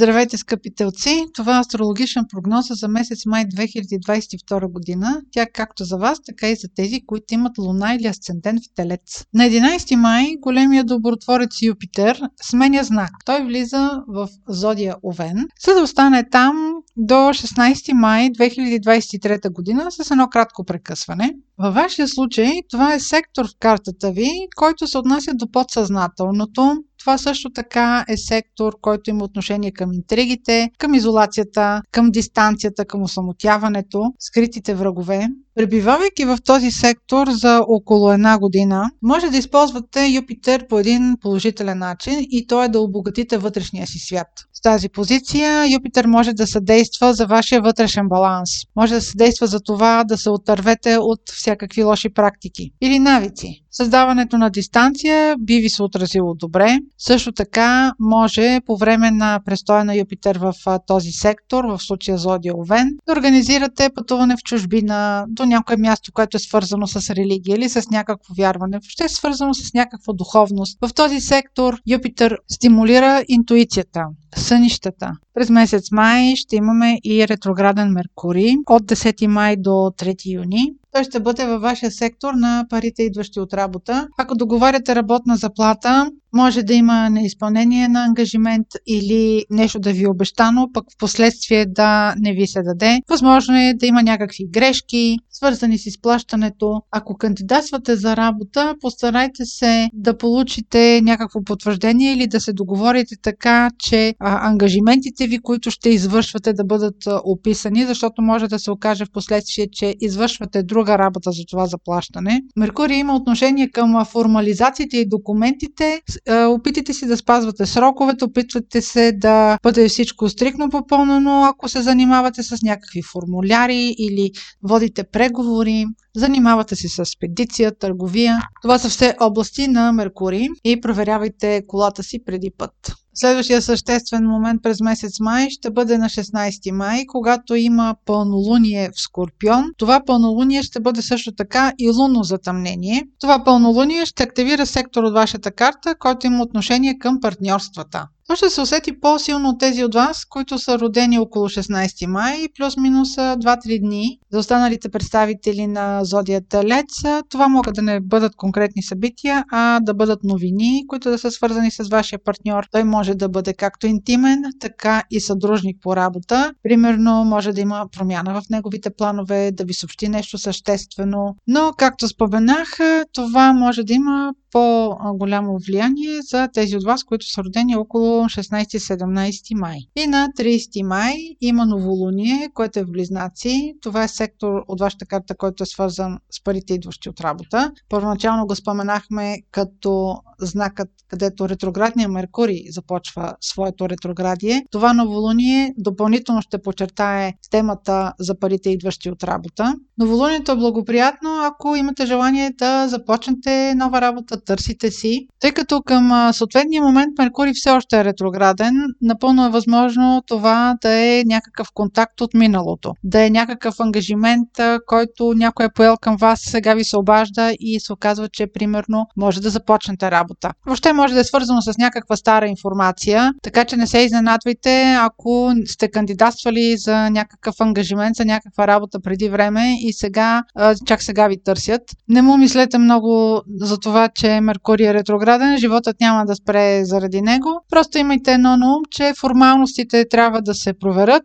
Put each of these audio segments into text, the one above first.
Здравейте, скъпи телци! Това е астрологична прогноза за месец май 2022 година. Тя както за вас, така и за тези, които имат луна или асцендент в телец. На 11 май големия добротворец Юпитер сменя знак. Той влиза в зодия Овен, за да остане там до 16 май 2023 година с едно кратко прекъсване. Във вашия случай това е сектор в картата ви, който се отнася до подсъзнателното, това също така е сектор, който има отношение към интригите, към изолацията, към дистанцията, към осамотяването, скритите врагове. Пребивавайки в този сектор за около една година, може да използвате Юпитер по един положителен начин и то е да обогатите вътрешния си свят. С тази позиция Юпитер може да съдейства за вашия вътрешен баланс. Може да съдейства за това да се отървете от всякакви лоши практики или навици. Създаването на дистанция би ви се отразило добре. Също така може по време на престоя на Юпитер в този сектор, в случая Зодия Овен, да организирате пътуване в чужбина до някое място, което е свързано с религия или с някакво вярване. Въобще е свързано с някаква духовност. В този сектор Юпитер стимулира интуицията, сънищата. През месец май ще имаме и ретрограден Меркурий от 10 май до 3 юни. Той ще бъде във вашия сектор на парите, идващи от работа. Ако договаряте работна заплата, може да има неизпълнение на ангажимент или нещо да ви е обещано, пък в последствие да не ви се даде. Възможно е да има някакви грешки, свързани с изплащането. Ако кандидатствате за работа, постарайте се да получите някакво потвърждение или да се договорите така, че а, ангажиментите ви, които ще извършвате, да бъдат описани, защото може да се окаже в последствие, че извършвате друга работа за това заплащане. Меркурий има отношение към формализациите и документите. Опитайте си да спазвате сроковете, опитвате се да бъде всичко стрикно попълнено, ако се занимавате с някакви формуляри или водите преговори, занимавате се с спедиция, търговия. Това са все области на Меркурий и проверявайте колата си преди път. Следващия съществен момент през месец май ще бъде на 16 май, когато има пълнолуние в Скорпион. Това пълнолуние ще бъде също така и лунно затъмнение. Това пълнолуние ще активира сектор от вашата карта, който има отношение към партньорствата. То ще се усети по-силно от тези от вас, които са родени около 16 май, плюс-минус 2-3 дни. За останалите представители на зодията Лец, това могат да не бъдат конкретни събития, а да бъдат новини, които да са свързани с вашия партньор. Той може да бъде както интимен, така и съдружник по работа. Примерно, може да има промяна в неговите планове, да ви съобщи нещо съществено. Но, както споменах, това може да има по-голямо влияние за тези от вас, които са родени около 16-17 май. И на 30 май има новолуние, което е в Близнаци. Това е сектор от вашата карта, който е свързан с парите, идващи от работа. Първоначално го споменахме като знакът, където ретроградния Меркурий започва своето ретроградие. Това новолуние допълнително ще подчертае темата за парите, идващи от работа. Новолунието е благоприятно, ако имате желание да започнете нова работа, търсите си. Тъй като към съответния момент Меркурий все още е ретрограден, напълно е възможно това да е някакъв контакт от миналото, да е някакъв ангажимент, който някой е поел към вас, сега ви се обажда и се оказва, че примерно може да започнете работа. Въобще може да е свързано с някаква стара информация, така че не се изненадвайте, ако сте кандидатствали за някакъв ангажимент, за някаква работа преди време и сега, чак сега ви търсят. Не му мислете много за това, че Меркурий е ретрограден, животът няма да спре заради него. Просто имайте едно на ум, че формалностите трябва да се проверят,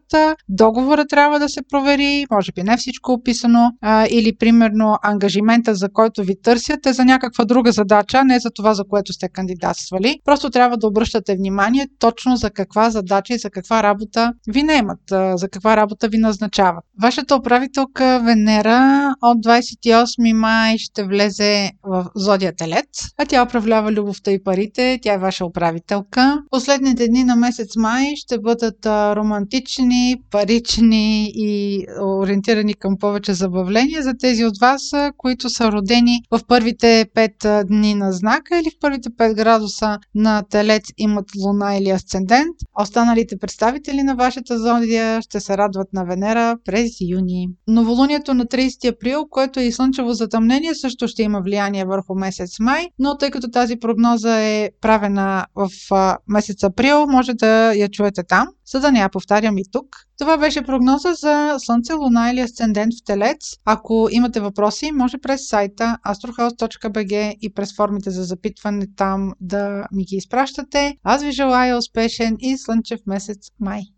договора трябва да се провери, може би не всичко описано, или примерно ангажимента, за който ви търсят, е за някаква друга задача, не за това, за което сте кандидатствали. Просто трябва да обръщате внимание точно за каква задача и за каква работа ви наемат, за каква работа ви назначават. Вашата управителка Венера от 28 май ще влезе в зодия Телец, а тя управлява любовта и парите, тя е ваша управителка. Последните дни на месец май ще бъдат романтични, парични и ориентирани към повече забавления за тези от вас, които са родени в първите 5 дни на знака или в първите 5 градуса на Телец имат луна или асцендент. Останалите представители на вашата зодия ще се радват на Венера през юни. Новолунието на 30 април, което е и слънчево затъмнение, също ще има влияние върху месец май но тъй като тази прогноза е правена в месец април, може да я чуете там, за да не я повтарям и тук. Това беше прогноза за Слънце, Луна или Асцендент в Телец. Ако имате въпроси, може през сайта astrohouse.bg и през формите за запитване там да ми ги изпращате. Аз ви желая успешен и слънчев месец май!